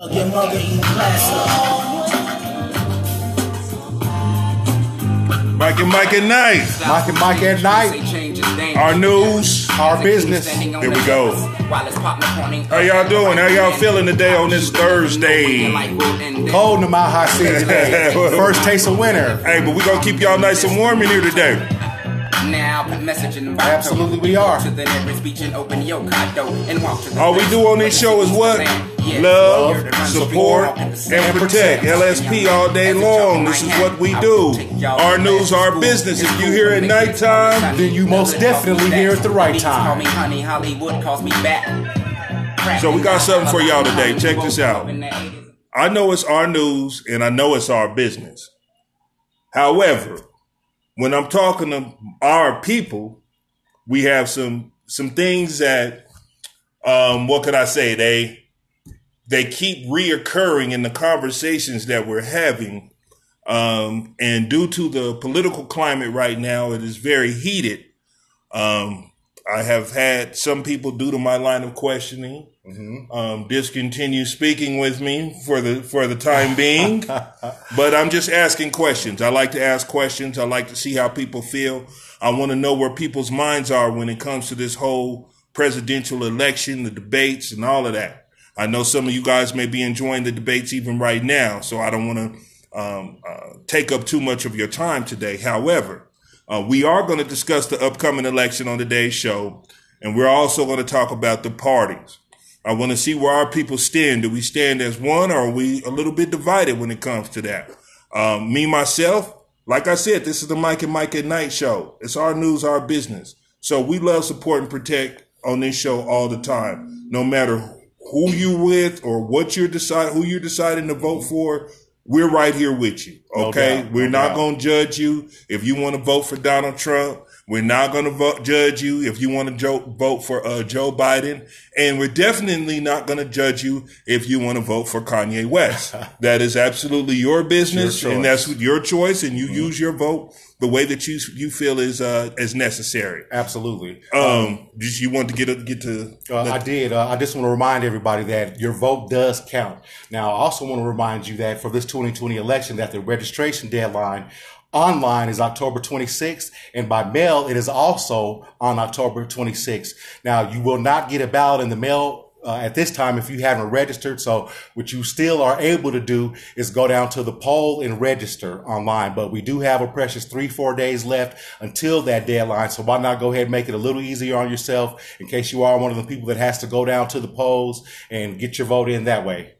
Again, mugger eating Mike and Mike at night. Mike and Mike at night. Our news, our business. Here we go. How y'all doing? How y'all feeling today on this Thursday? Cold in the Mile High City today. First taste of winter. Hey, but we gonna keep y'all nice and warm in here today. Now, messaging Absolutely, we are. All we do on this show is what? Love, support, and protect. LSP all day long. This is what we do. Our news, our business. If you hear at nighttime, then you most definitely hear at the right time. So we got something for y'all today. Check this out. I know it's our news and I know it's our business. However, when I'm talking to our people, we have some some things that um, what could I say? They they keep reoccurring in the conversations that we're having. Um, and due to the political climate right now, it is very heated. Um, I have had some people, due to my line of questioning, mm-hmm. um, discontinue speaking with me for the for the time being. but I'm just asking questions. I like to ask questions. I like to see how people feel. I want to know where people's minds are when it comes to this whole presidential election, the debates, and all of that. I know some of you guys may be enjoying the debates even right now, so I don't want to um, uh, take up too much of your time today. However, uh, we are going to discuss the upcoming election on today's show, and we're also going to talk about the parties. I want to see where our people stand. Do we stand as one, or are we a little bit divided when it comes to that? Um, me myself, like I said, this is the Mike and Mike at Night show. It's our news, our business. So we love support and protect on this show all the time, no matter who you with or what you're decide, who you're deciding to vote for we're right here with you. Okay. No we're no not going to judge you. If you want to vote for Donald Trump, we're not going to vote, judge you if you want to jo- vote for uh, Joe Biden. And we're definitely not going to judge you if you want to vote for Kanye West. that is absolutely your business your and that's your choice. And you mm-hmm. use your vote the way that you you feel is uh is necessary. Absolutely. Um, um just you want to get get to. Uh, I did. Uh, I just want to remind everybody that your vote does count. Now, I also want to remind you that for this 2020 election, that the registration deadline online is October 26th, and by mail it is also on October 26th. Now, you will not get a ballot in the mail uh, at this time if you haven't registered. So what you still are able to do is go down to the poll and register online. But we do have a precious three, four days left until that deadline. So why not go ahead and make it a little easier on yourself in case you are one of the people that has to go down to the polls and get your vote in that way.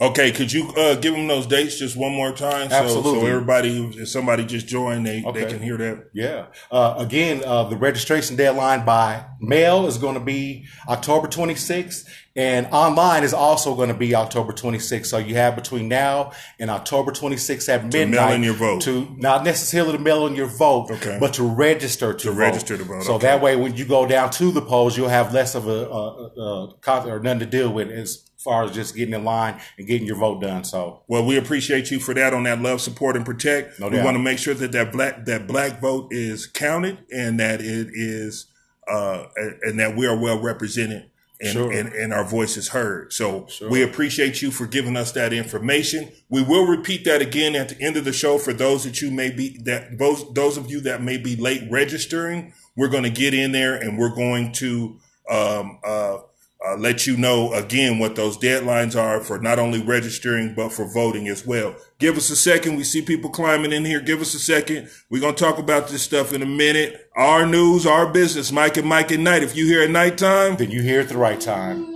Okay, could you uh, give them those dates just one more time? So, Absolutely. So everybody, if somebody just joined, they, okay. they can hear that. Yeah. Uh, again, uh, the registration deadline by mail is going to be October 26th, and online is also going to be October 26th. So you have between now and October 26th at midnight to mail in your vote. To not necessarily to mail in your vote, okay. but to register to, to register to vote. So okay. that way, when you go down to the polls, you'll have less of a, a, a, a or nothing to deal with as far as just getting in line and getting your vote done. So, well, we appreciate you for that on that love, support, and protect. No we want to make sure that that black that black vote is counted and that it is uh, and that we are well represented. And, sure. and, and, our voice is heard. So sure. we appreciate you for giving us that information. We will repeat that again at the end of the show for those that you may be that those those of you that may be late registering. We're going to get in there and we're going to um, uh, uh, let you know again what those deadlines are for not only registering but for voting as well. Give us a second. We see people climbing in here. Give us a second. We're gonna talk about this stuff in a minute. Our news, our business. Mike and Mike at night. If you hear at nighttime, then you hear at the right time.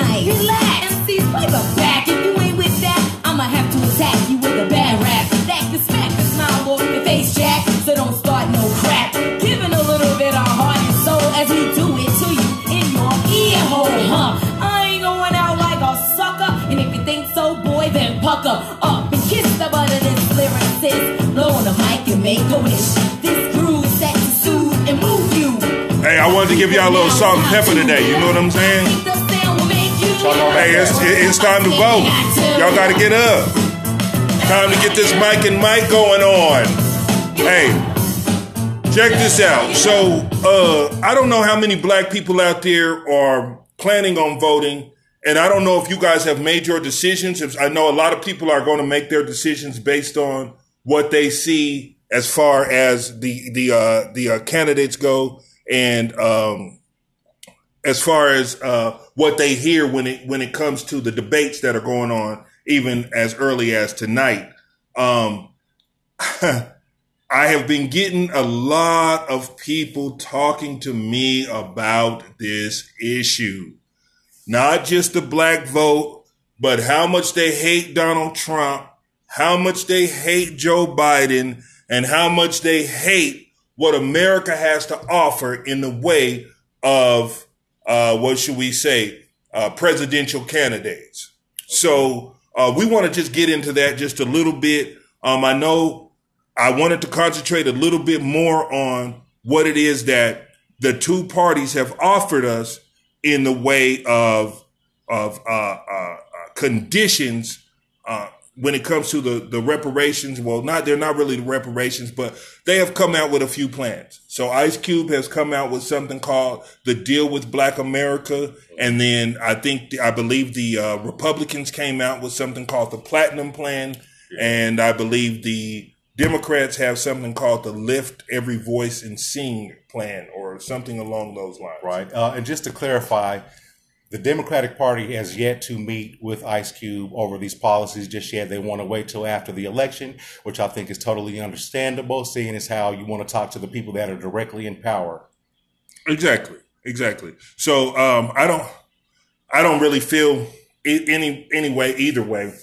Nice, relax. MC's play the back. If you ain't with that, I'ma have to attack you with a bad rap. That can smack the smile off your face, Jack. So don't start no crap. Giving a little bit of heart and soul as we do it to you in your ear hole, huh? I ain't going out like a sucker. And if you think so, boy, then pucker up and kiss the butt of this lyricist. Blow on the mic and make a wish. This groove set to soothe and move you. Hey, Hey, I wanted to give y'all a little salt and pepper today. You know what I'm saying? Hey, it's, it's time to vote. Y'all got to get up. Time to get this mic and mic going on. Hey, check this out. So, uh, I don't know how many black people out there are planning on voting. And I don't know if you guys have made your decisions. I know a lot of people are going to make their decisions based on what they see as far as the the uh, the uh, candidates go, and um, as far as uh, what they hear when it when it comes to the debates that are going on, even as early as tonight. Um, I have been getting a lot of people talking to me about this issue. Not just the black vote, but how much they hate Donald Trump, how much they hate Joe Biden, and how much they hate what America has to offer in the way of, uh, what should we say, uh, presidential candidates. So, uh, we want to just get into that just a little bit. Um, I know I wanted to concentrate a little bit more on what it is that the two parties have offered us in the way of of uh, uh, uh, conditions uh, when it comes to the the reparations. Well, not they're not really the reparations, but they have come out with a few plans. So Ice Cube has come out with something called the Deal with Black America, and then I think I believe the uh, Republicans came out with something called the Platinum Plan, and I believe the Democrats have something called the Lift Every Voice and Sing plan or something along those lines. Right. Uh, and just to clarify, the Democratic Party has yet to meet with Ice Cube over these policies just yet. They want to wait till after the election, which I think is totally understandable, seeing as how you want to talk to the people that are directly in power. Exactly. Exactly. So um, I don't I don't really feel any any way either way.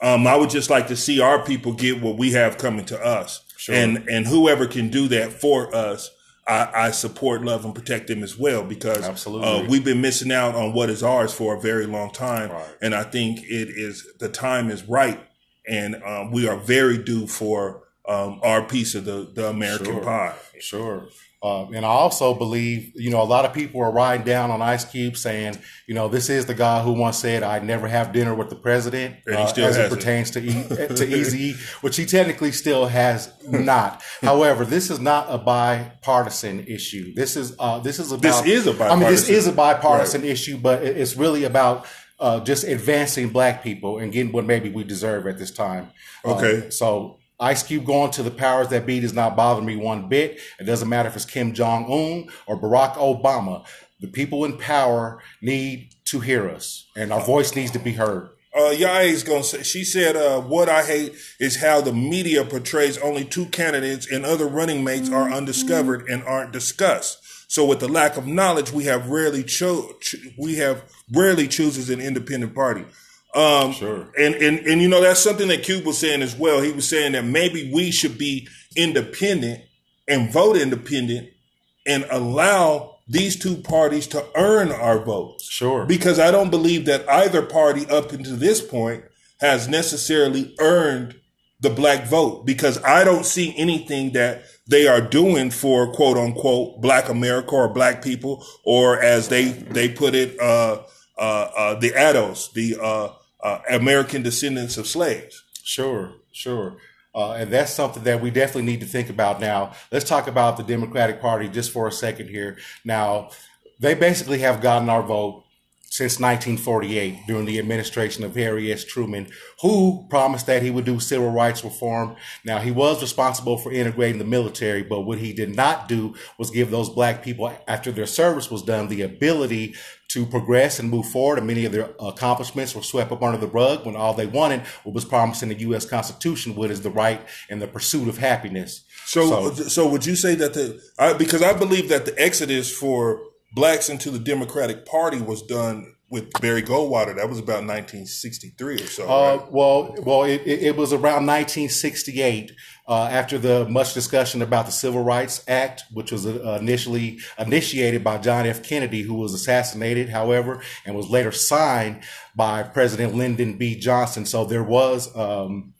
Um, I would just like to see our people get what we have coming to us, Sure. and and whoever can do that for us, I, I support, love, and protect them as well because. Uh, we've been missing out on what is ours for a very long time, Right. and I think it is the time is right, and um, we are very due for um, our piece of the the American Sure. pie. Sure. Uh, and I also believe, you know, a lot of people are riding down on Ice Cube saying, you know, this is the guy who once said, "I'd never have dinner with the president," And he uh, still as it pertains to e- to Easy, which he technically still has not. However, this is not a bipartisan issue. This is uh, this is about. this is a I mean, this is a bipartisan issue, but it's really about. Uh, just advancing black people and getting what maybe we deserve at this time. Uh, Okay. so Ice Cube going to the powers that be does not bother me one bit. It doesn't matter if it's Kim Jong Un or Barack Obama. The people in power need to hear us, and our voice needs to be heard. Uh, Yaya's gonna say. She said, uh, "What I hate is how the media portrays only two candidates and other running mates are undiscovered and aren't discussed. So, with the lack of knowledge, we have rarely cho- ch- we have rarely chooses an independent party." Um, Sure. and, and and you know that's something that Cube was saying as well. He was saying that maybe we should be independent and vote independent and allow these two parties to earn our votes. Sure. Because I don't believe that either party up until this point has necessarily earned the black vote because I don't see anything that they are doing for quote unquote black America or black people or as they they put it uh uh, uh the ADOS, the uh, American descendants of slaves. Sure, sure. Uh, and that's something that we definitely need to think about now. Let's talk about the Democratic Party just for a second here. Now, they basically have gotten our vote since 1948 during the administration of Harry S. Truman, who promised that he would do civil rights reform. Now, he was responsible for integrating the military, but what he did not do was give those black people, after their service was done, the ability to progress and move forward. And many of their accomplishments were swept up under the rug when all they wanted was promised in the U.S. Constitution, what is the right and the pursuit of happiness. So, so, would you say that the I, because I believe that the exodus for blacks into the Democratic Party was done with Barry Goldwater. That was about 1963 or so. Uh, right? well, well, it it was around 1968, uh, after the much discussion about the Civil Rights Act, which was uh, initially initiated by John F. Kennedy, who was assassinated, however, and was later signed by President Lyndon B. Johnson. So there was um,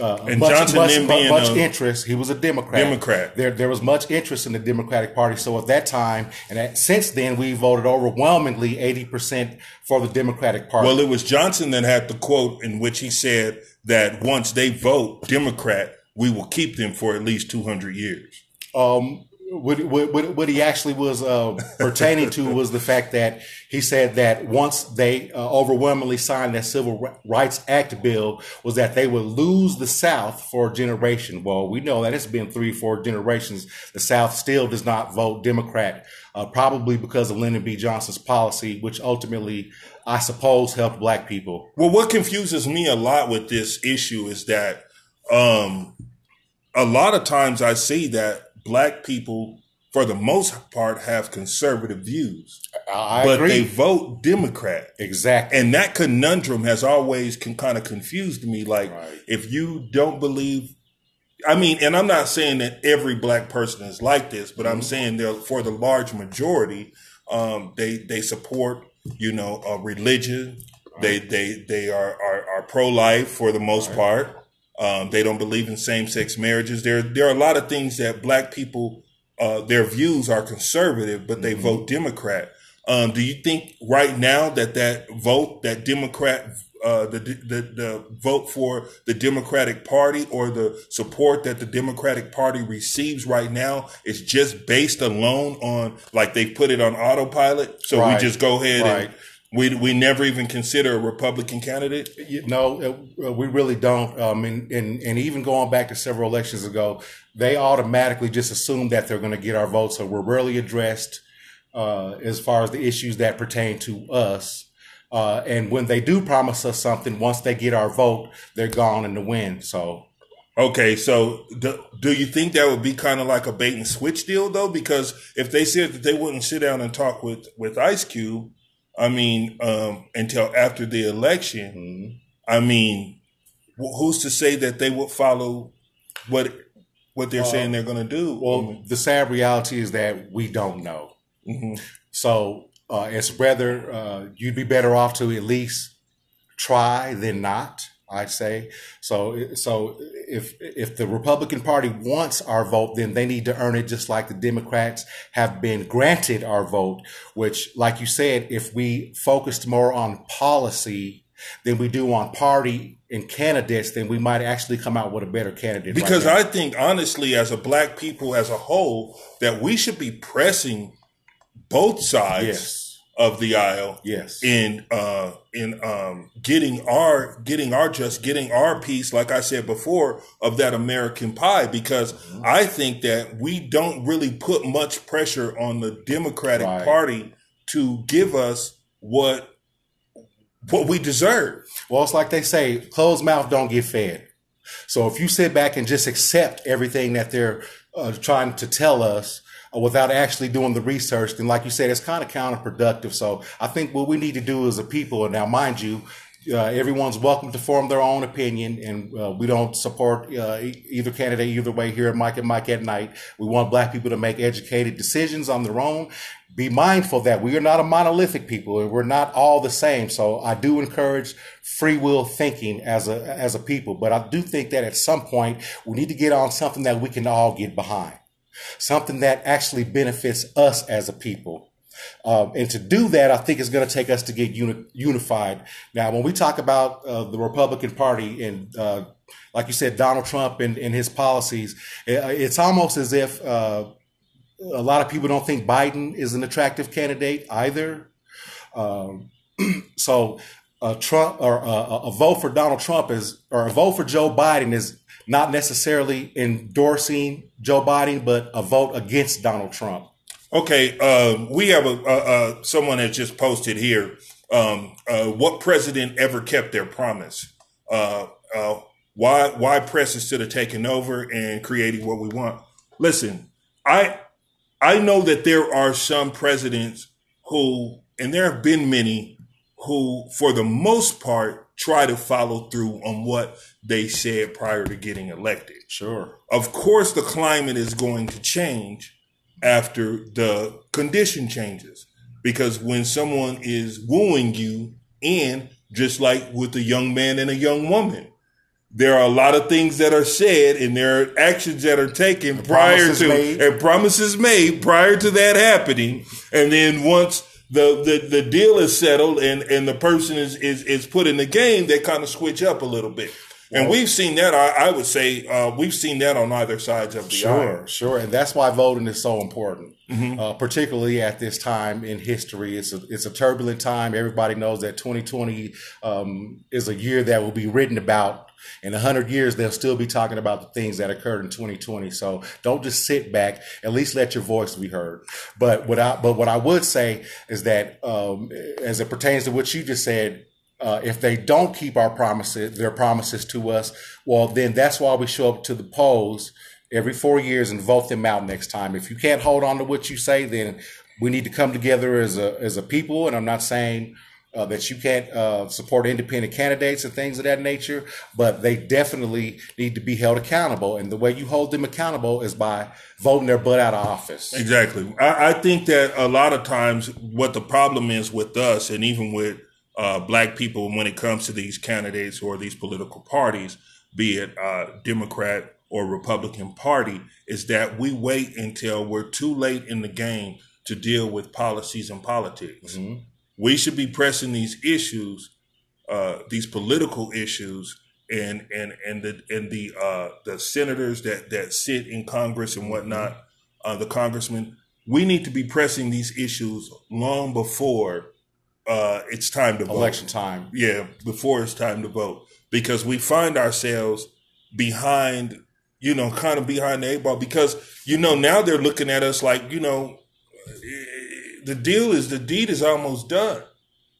uh, And much, Johnson much, much a- interest. He was a Democrat. Democrat. There, there was much interest in the Democratic Party. So at that time, and at, since then, we voted overwhelmingly eighty percent for the Democratic Party. Well, it was Johnson that had the quote in which he said that once they vote Democrat, we will keep them for at least 200 years. um, what, what, what, he actually was uh, pertaining to was the fact that he said that once they uh, overwhelmingly signed that Civil Rights Act bill, was that they would lose the South for a generation. Well, we know that it's been three, four generations. The South still does not vote Democrat, uh, probably because of Lyndon B. Johnson's policy, which ultimately, I suppose, helped black people. Well, what confuses me a lot with this issue is that um, a lot of times I see that black people, for the most part, have conservative views, I but agree. they vote Democrat. exactly. And that conundrum has always con- kind of confused me. Like, Right. if you don't believe, I mean, and I'm not saying that every black person is like this, but I'm saying that for the large majority, um, they they support, you know, a religion. They they they are are, are pro life for the most part. Um, they don't believe in same sex marriages. There there are a lot of things that black people uh, their views are conservative, but they vote Democrat. Um, do you think right now that that vote, that Democrat, uh, the, the the vote for the Democratic Party or the support that the Democratic Party receives right now is just based alone on like they put it on autopilot, so Right. we just go ahead Right. and we we never even consider a Republican candidate? You know, uh, we really don't. Um, and, and, and even going back to several elections ago, they automatically just assume that they're going to get our votes. So we're rarely addressed uh, as far as the issues that pertain to us. Uh, and when they do promise us something, once they get our vote, they're gone in the wind. So Okay, so do, do you think that would be kind of like a bait and switch deal though? Because if they said that they wouldn't sit down and talk with with Ice Cube, I mean, um, until after the election, I mean, who's to say that they would follow what what they're saying they're going to do? Well, the sad reality is that we don't know. Mhm. So uh, it's rather uh, you'd be better off to at least try than not. I'd say so. So if if the Republican Party wants our vote, then they need to earn it, just like the Democrats have been granted our vote. Which, like you said, if we focused more on policy than we do on party and candidates, then we might actually come out with a better candidate. because now. I think honestly, as a black people as a whole, that we should be pressing both sides yes, of the aisle yes, in uh in um getting our getting our just getting our piece like i said before of that american pie because Mm-hmm. i think that we don't really put much pressure on the democratic Right. party to give us what what we deserve Well, it's like they say, closed mouth don't get fed. So if you sit back and just accept everything that they're uh, trying to tell us without actually doing the research, then like you said, it's kind of counterproductive. So I think what we need to do as a people, and now mind you, uh, everyone's welcome to form their own opinion, and uh, we don't support uh, either candidate either way here at Mike and Mike at Night. We want black people to make educated decisions on their own. Be mindful that we are not a monolithic people, and we're not all the same. So I do encourage free will thinking as a as a people, but I do think that at some point we need to get on something that we can all get behind, something that actually benefits us as a people. Um, and to do that, I think it's going to take us to get uni- unified. Now, when we talk about uh, the Republican Party and, uh, like you said, Donald Trump and, and his policies, it- it's almost as if uh, a lot of people don't think Biden is an attractive candidate either. Um, so, uh, Trump or uh, a vote for Donald Trump is, or a vote for Joe Biden is not necessarily endorsing Joe Biden, but a vote against Donald Trump. okay um we have a, a, a someone that just posted here um uh what president ever kept their promise uh uh why why press instead of taking over and creating what we want listen i I know that there are some presidents who, and there have been many, who, for the most part, try to follow through on what they said prior to getting elected. Sure. Of course, the climate is going to change after the condition changes. Because when someone is wooing you in, just like with a young man and a young woman, there are a lot of things that are said and there are actions that are taken prior to made. and promises made prior to that happening. And then once the, the, the deal is settled and, and the person is, is, is put in the game, they kind of switch up a little bit. And we've seen that. I, I would say uh, we've seen that on either sides of the Sure, aisle. sure, and that's why voting is so important, uh, particularly at this time in history. It's a it's a turbulent time. Everybody knows that 2020 um, is a year that will be written about. In 100 years, they'll still be talking about the things that occurred in 2020. So don't just sit back. At least let your voice be heard. But what I, but what I would say is that um, as it pertains to what you just said, uh, if they don't keep our promises, their promises to us, well, then that's why we show up to the polls every four years and vote them out next time. If you can't hold on to what you say, then we need to come together as a as a people. And I'm not saying uh, that you can't uh, support independent candidates and things of that nature, but they definitely need to be held accountable. And the way you hold them accountable is by voting their butt out of office. Exactly. I, I think that a lot of times what the problem is with us and even with uh, black people when it comes to these candidates or these political parties, be it uh, Democrat or Republican Party, is that we wait until we're too late in the game to deal with policies and politics. We should be pressing these issues, uh, these political issues, and and and the and the uh, the senators that that sit in Congress and whatnot, uh, the congressmen. We need to be pressing these issues long before uh, it's time to vote. Election time. Yeah, before it's time to vote, because we find ourselves behind, you know, kind of behind the eight ball. Because you know now they're looking at us like, you know, the deal is the deed is almost done.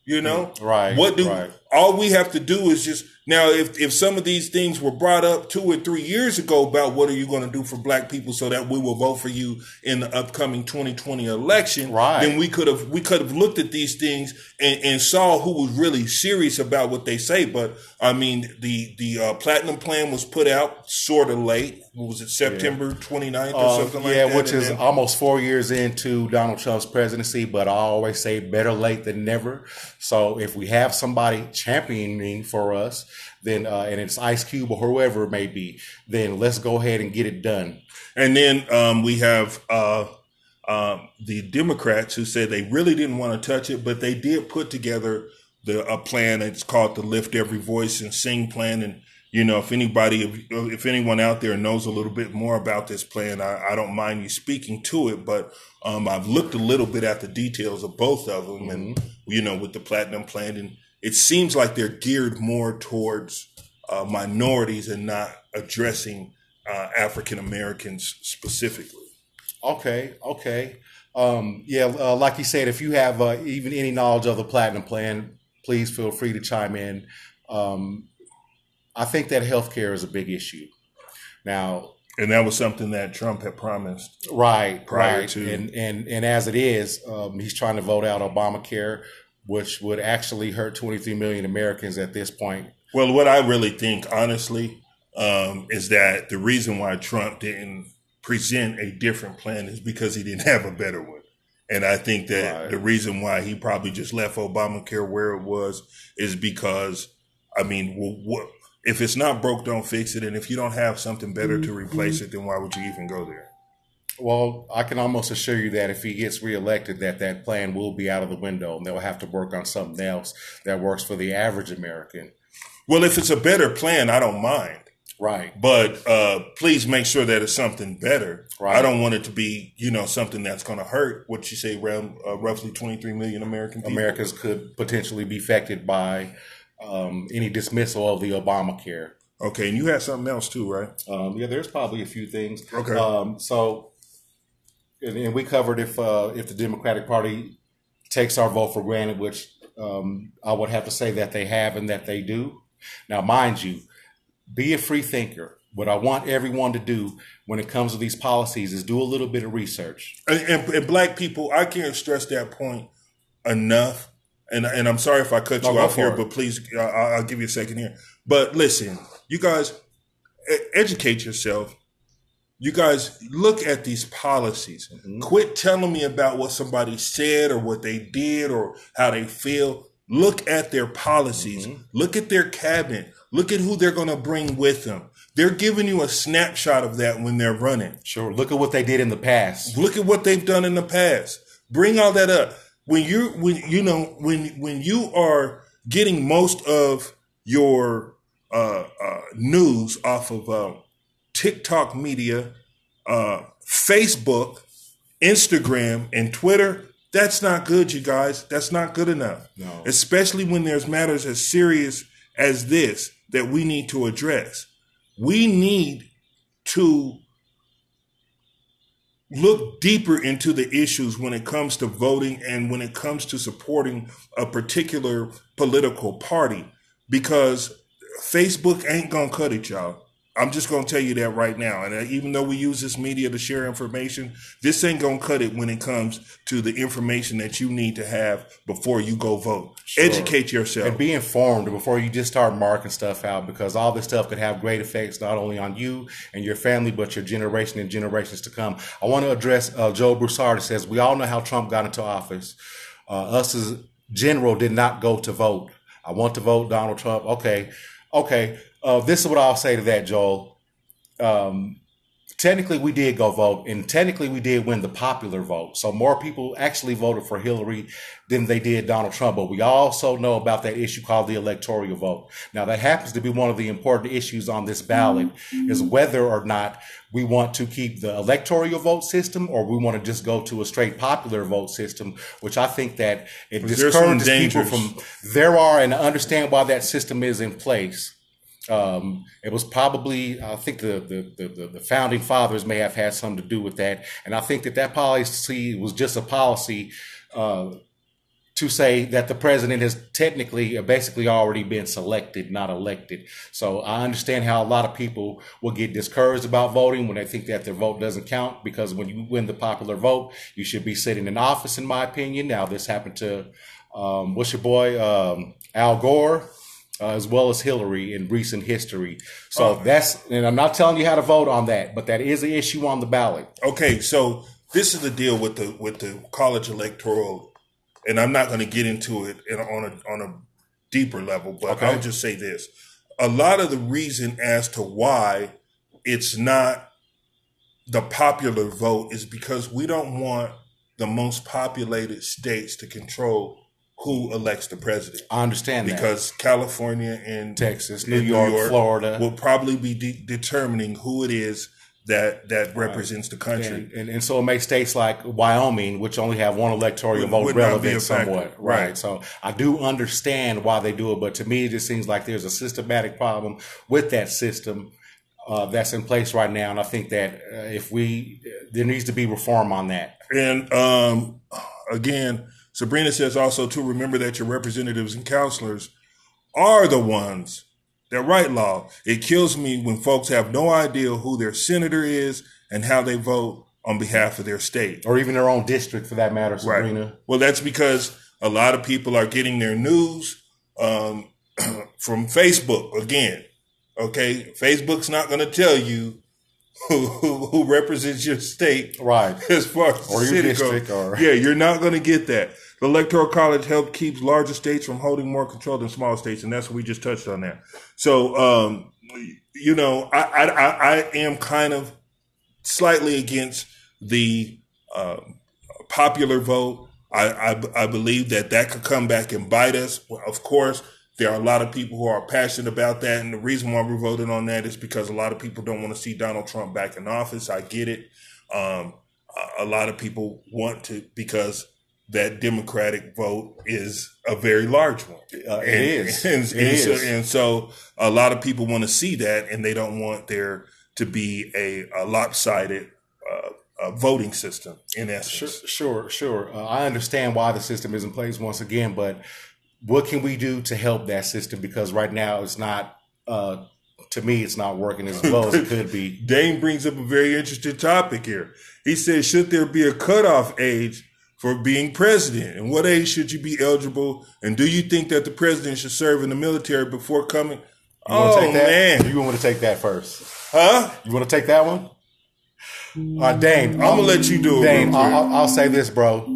You know, Right, What do right. all we have to do is just now if if some of these things were brought up two or three years ago about what are you going to do for black people so that we will vote for you in the upcoming 2020 election Right. then we could have we could have looked at these things and, and saw who was really serious about what they say but i mean the the uh, platinum plan was put out sort of late what was it september 29th or Uh, something like yeah, that which is then- almost four years into Donald Trump's presidency, but I always say better late than never. So if we have somebody championing for us, then uh, and it's Ice Cube or whoever it may be, then let's go ahead and get it done. And then um, we have uh, um, the Democrats who said they really didn't want to touch it, but they did put together the a plan. It's called the Lift Every Voice and Sing plan. And you know, if anybody, if, if anyone out there knows a little bit more about this plan, I, I don't mind you speaking to it. But um, I've looked a little bit at the details of both of them, and you know, with the Platinum Plan, and it seems like they're geared more towards uh, minorities and not addressing uh, African Americans specifically. Okay, okay. Um, yeah, uh, like you said, if you have uh, even any knowledge of the Platinum Plan, please feel free to chime in. Um, I think that healthcare is a big issue. Now, And that was something that Trump had promised. right, Prior right, to- and and and as it is, um, he's trying to vote out Obamacare, which would actually hurt 23 million Americans at this point. Well, what I really think, honestly, um, is that the reason why Trump didn't present a different plan is because he didn't have a better one. And I think that Right. the reason why he probably just left Obamacare where it was is because, I mean, well, what, if it's not broke, don't fix it. And if you don't have something better to mm-hmm. replace it, then why would you even go there? Well, I can almost assure you that if he gets reelected, that that plan will be out of the window, and they'll have to work on something else that works for the average American. Well, if it's a better plan, I don't mind. Right. but uh, please make sure that it's something better. Right. I don't want it to be, you know, something that's going to hurt. What you say, around uh, roughly 23 million American people. Americans could potentially be affected by um, any dismissal of the Obamacare. Okay, and you had something else too, right? Um, yeah, there's probably a few things. Okay. Um, so, and, and we covered if uh, if the Democratic Party takes our vote for granted, which um, I would have to say that they have and that they do. Now, mind you, be a free thinker. What I want everyone to do when it comes to these policies is do a little bit of research. And, and, and black people, I can't stress that point enough. And and I'm sorry if I cut No, you off here, it. but please, uh, I'll I'll give you a second here. But listen, you guys, educate yourself. You guys look at these policies. Mm-hmm. Quit telling me about what somebody said or what they did or how they feel. Look at their policies. Mm-hmm. Look at their cabinet. Look at who they're going to bring with them. They're giving you a snapshot of that when they're running. Sure. Look at what they did in the past. Look at what they've done in the past. Bring all that up. When you when you know when when you are getting most of your uh, uh, news off of uh, TikTok media, uh, Facebook, Instagram, and Twitter, that's not good, you guys. That's not good enough. No. Especially when there's matters as serious as this that we need to address. We need to look deeper into the issues when it comes to voting and when it comes to supporting a particular political party because Facebook ain't gonna cut it, y'all. I'm just gonna tell you that right now. And uh, even though we use this media to share information, this ain't gonna cut it when it comes to the information that you need to have before you go vote. Educate yourself. And be informed before you just start marking stuff out because all this stuff could have great effects not only on you and your family, but your generation and generations to come. I want to address uh, Joe Broussard says, We all know how Trump got into office. Uh, us as general did not go to vote. I want to vote Donald Trump. Okay. Okay. Uh, this is what I'll say to that, Joel. Um, technically, we did go vote, and technically, we did win the popular vote. So more people actually voted for Hillary than they did Donald Trump. But we also know about that issue called the electoral vote. Now, that happens to be one of the important issues on this ballot is whether or not we want to keep the electoral vote system or we want to just go to a straight popular vote system, which I think that it discourages people from there are and understand why that system is in place. Um, it was probably, I think the, the, the, the founding fathers may have had something to do with that. And I think that that policy was just a policy uh, to say that the president has technically, uh, basically already been selected, not elected. So I understand how a lot of people will get discouraged about voting when they think that their vote doesn't count because when you win the popular vote, you should be sitting in office, in my opinion. Now, this happened to, um, what's your boy, um, Al Gore uh, as well as Hillary in recent history. So that's, and I'm not telling you how to vote on that, but that is an issue on the ballot. Okay, so this is the deal with the with the college electoral, and I'm not going to get into it in, on a on a deeper level, but Okay. I'll just say this: a lot of the reason as to why it's not the popular vote is because we don't want the most populated states to control who elects the president. I understand that. Because California and Texas, and New York, Florida. will probably be de- determining who it is that that represents the country. And, and, and so it makes states like Wyoming, which only have one electoral vote would not be a relevant somewhat. Right. Right. So I do understand why they do it, but to me, it just seems like there's a systematic problem with that system uh, that's in place right now. And I think that uh, if we, there needs to be reform on that. And um, again, Sabrina says also to remember that your representatives and counselors are the ones that write law. It kills me when folks have no idea who their senator is and how they vote on behalf of their state. Or even their own district for that matter, Sabrina. Well, that's because a lot of people are getting their news um, from Facebook again. Okay, Facebook's not going to tell you who, who, who represents your state, Right. As far as Or your district goes. or- yeah, you're not going to get that. The electoral college help keeps larger states from holding more control than smaller states, and that's what we just touched on there. So, um, you know, I, I I am kind of slightly against the um, popular vote. I, I, I believe that that could come back and bite us. Well, of course, there are a lot of people who are passionate about that, and the reason why we're voting on that is because a lot of people don't want to see Donald Trump back in office. I get it. Um, a, a lot of people want to because that Democratic vote is a very large one. Uh, it And- is. and, It and so, and so a lot of people want to see that, and they don't want there to be a, a lopsided uh, uh, voting system. In Sure, essence, sure, sure. Uh, I understand why the system is in place once again, but what can we do to help that system? Because right now it's not, uh, to me, it's not working as well as it could be. Dane brings up a very interesting topic here. He says, "Should there be a cutoff age for being president? And what age should you be eligible? And do you think that the president should serve in the military before coming?" You want oh to take that? man, You want to take that first? huh? You want to take that one? Uh, Dane, I'm gonna let you do it. Dane, real quick. I'll, I'll- I'll say this, bro.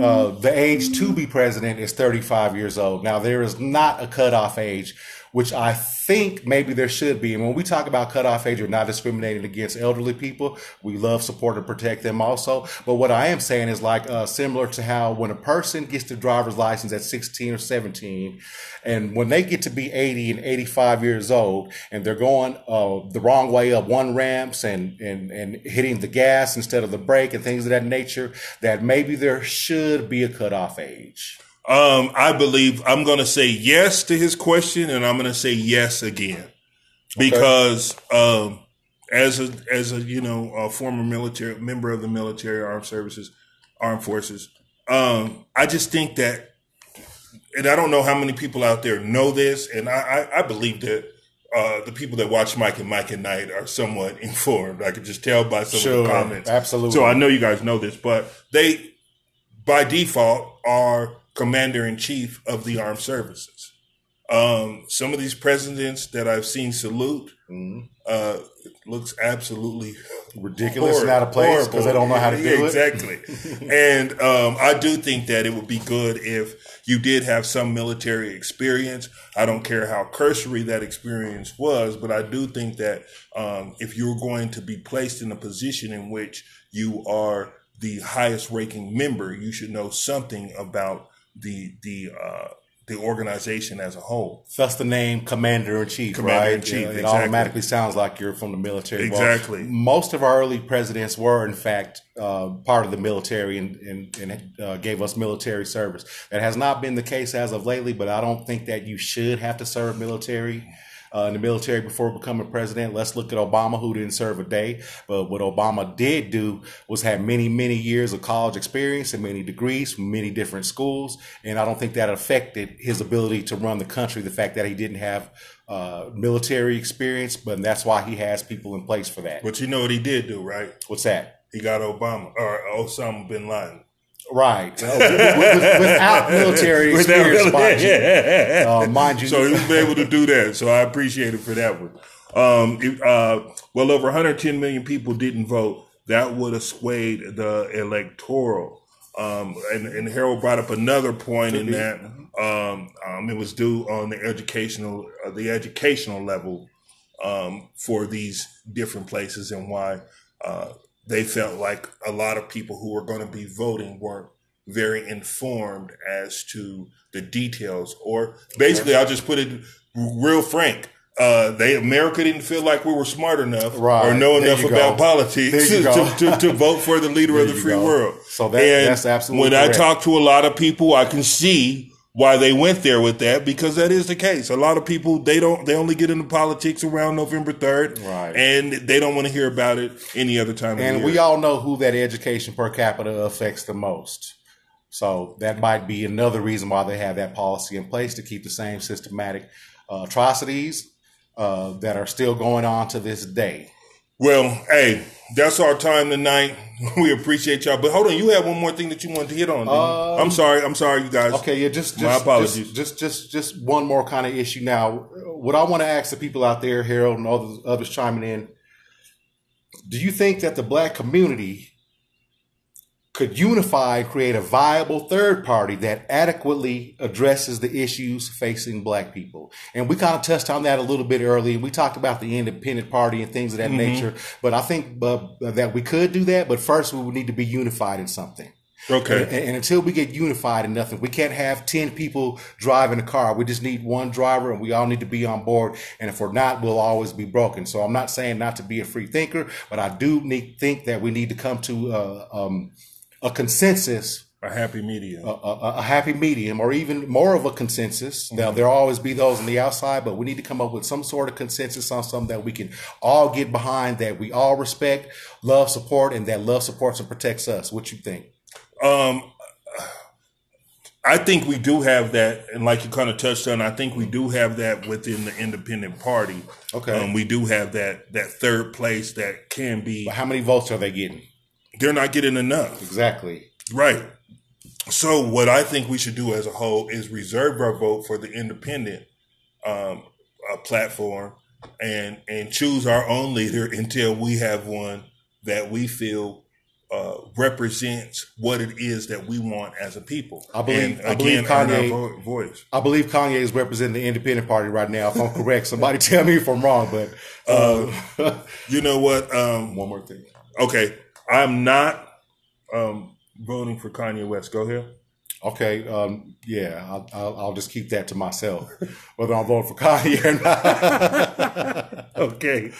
Uh, the age to be president is 35 years old. Now, there is not a cutoff age. Which I think maybe there should be. And when we talk about cutoff age, we're not discriminating against elderly people. We love, support, and protect them also. But what I am saying is like uh, similar to how when a person gets their driver's license at 16 or 17, and when they get to be 80 and 85 years old, and they're going uh, the wrong way up one ramps and, and, and hitting the gas instead of the brake and things of that nature, that maybe there should be a cutoff age. Um, I believe I'm going to say yes to his question, and I'm going to say yes again because um, as a as a you know a former military member of the military armed services, armed forces, um, I just think that, and I don't know how many people out there know this, and I I, I believe that. Uh, the people that watch Mike and Mike at Night are somewhat informed. I could just tell by some of the comments. absolutely. So I know you guys know this, but they, by default, are commander in chief of the armed services. Um, some of these presidents that I've seen salute uh, looks absolutely Ridiculous and out of place because they don't know how to do Yeah, it. exactly. and um, I do think that it would be good if you did have some military experience. I don't care how cursory that experience was, but I do think that um, if you're going to be placed in a position in which you are the highest ranking member, you should know something about the the uh, the organization as a whole. Thus the name Commander in Chief, Commander right? in Chief, It exactly. automatically sounds like you're from the military. Well, Exactly. most of our early presidents were, in fact, uh, part of the military and, and, and uh, gave us military service. That has not been the case as of lately, but I don't think that you should have to serve military. Uh, in the military before becoming president. Let's look at Obama, who didn't serve a day. But what Obama did do was have many, many years of college experience and many degrees from many different schools. And I don't think that affected his ability to run the country. The fact that he didn't have uh, military experience, but that's why he has people in place for that. But you know what he did do, right? What's that? He got Obama or Osama bin Laden. Right. Uh, with- with- without military experience, mind you. Uh, mind you. So he was able to do that. So I appreciate it for that one. Um, it, uh, well, over 110 million people didn't vote. That would have swayed the electoral. Um, and, and Harold brought up another point in that um, um, it was due on the educational uh, the educational level um, for these different places and why uh, they felt like a lot of people who were going to be voting weren't very informed as to the details. Or basically, I'll just put it real frank. Uh, they America didn't feel like we were smart enough Right. or know enough about go. politics to, to, to vote for the leader of the free go. world. So that- And that's absolutely when I talk to a lot of people, I can see why they went there with that because that is the case. A lot of people they don't they only get into politics around November third, Right. And they don't want to hear about it any other time. of And we all know who that education per capita affects the most. So that might be another reason why they have that policy in place to keep the same systematic uh, atrocities uh, that are still going on to this day. Well, hey, that's our time tonight. We appreciate y'all. But hold on, you had one more thing that you wanted to hit on. you? I'm um, sorry. I'm sorry, you guys. Okay, yeah, just, just My apologies. Just, just, just, just one more kind of issue. Now, what I want to ask the people out there, Harold and all the others chiming in, do you think that the black community could unify and create a viable third party that adequately addresses the issues facing black people? And we kind of touched on that a little bit earlier. We talked about the independent party and things of that nature, but I think uh, that we could do that. But first, we would need to be unified in something. Okay. And, and until we get unified in nothing, we can't have 10 people driving a car. We just need one driver and we all need to be on board. And if we're not, we'll always be broken. So I'm not saying not to be a free thinker, but I do need, think that we need to come to uh, um, a consensus A happy medium. a, a, a happy medium or even more of a consensus. Now, there'll always be those on the outside, but we need to come up with some sort of consensus on something that we can all get behind, that we all respect, love, support, and that love supports and protects us. What you think? Um, I think we do have that, and like you kind of touched on, I think we do have that within the independent party. Okay. um, we do have that that third place that can be. How many votes are they getting? They're not getting enough, Exactly. right? So what I think we should do as a whole is reserve our vote for the independent um, uh, platform and and choose our own leader until we have one that we feel uh, represents what it is that we want as a people. I believe- And I believe again, Kanye- vo- voice. I believe Kanye is representing the independent party right now. If I'm correct, somebody tell me if I'm wrong. But uh, You know what? Um, one more thing. okay, I'm not um, voting for Kanye West. Go ahead. Okay, um, yeah, I'll, I'll, I'll just keep that to myself, whether I'm voting for Kanye or not. Okay.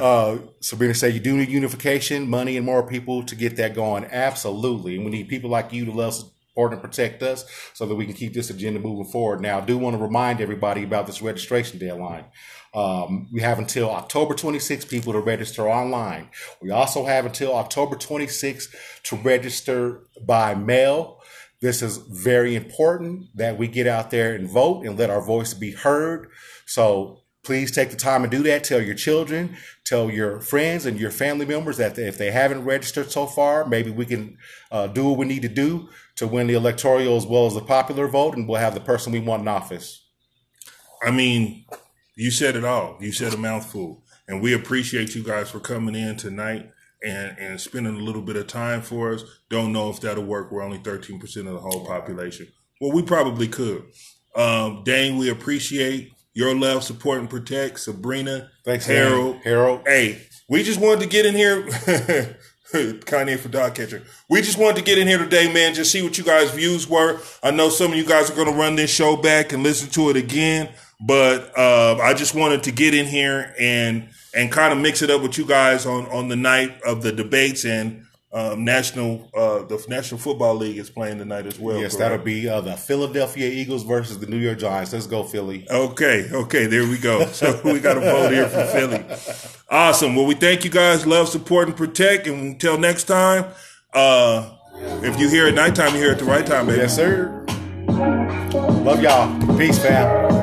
Uh, Sabrina said you do need unification, money, and more people to get that going. Absolutely, and we need people like you to love, and protect us so that we can keep this agenda moving forward. Now, I do want to remind everybody about this registration deadline. Um, we have until October 26th people to register online. We also have until October 26th to register by mail. This is very important that we get out there and vote and let our voice be heard. So please take the time and do that. Tell your children, tell your friends and your family members that if they haven't registered so far, maybe we can uh, do what we need to do to win the electoral as well as the popular vote, and we'll have the person we want in office. I mean, you said it all. You said a mouthful. And we appreciate you guys for coming in tonight and, and spending a little bit of time for us. Don't know if that'll work. We're only 13% of the whole population. Well, we probably could. Um, Dane, we appreciate your love, support, and protect. Sabrina, Thanks, Harold. man. Harold. Hey, we just wanted to get in here. Kanye for dog catcher. We just wanted to get in here today, man. Just see what you guys' views were. I know some of you guys are going to run this show back and listen to it again, but uh, I just wanted to get in here and and kind of mix it up with you guys on on the night of the debates and um, national uh, the National Football League is playing tonight as well. Yes, correct? that'll be uh, the Philadelphia Eagles versus the New York Giants. Let's go, Philly. Okay, okay, there we go. So we got a vote here from Philly. Awesome. Well, we thank you guys. Love, support, and protect. And until next time, uh, if you here at nighttime, you here at the right time, baby. Yes, sir. Love y'all. Peace, fam.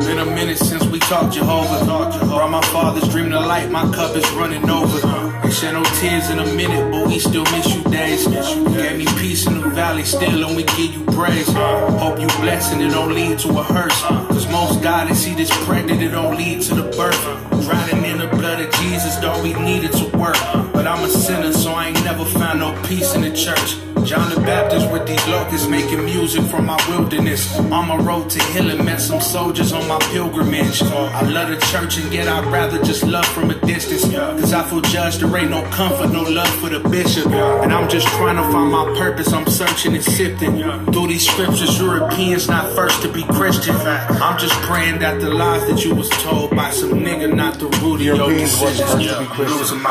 Been a minute since we talked Jehovah. Brought my father's dream to light, my cup is running over. Ain't shed no tears in a minute, but we still miss you days. You gave me peace in the valley still, and we give you praise. Hope you bless and it don't lead to a hearse. Cause most God that see this pregnant, it don't lead to the birth. Drowning in the blood of Jesus, thought we needed to work. But I'm a sinner, so I ain't never found no peace in the church. John the Baptist with these locusts making music from my wilderness. On my road to healing, met some soldiers on my pilgrimage. I love the church and yet I'd rather just love from a distance. Cause I feel judged, there ain't no comfort, no love for the bishop. And I'm just trying to find my purpose, I'm searching and sifting. Through these scriptures, Europeans not first to be Christian. I'm just praying that the lies that you was told by some nigga not the root of your Europeans wasn't decisions. first to be Christian.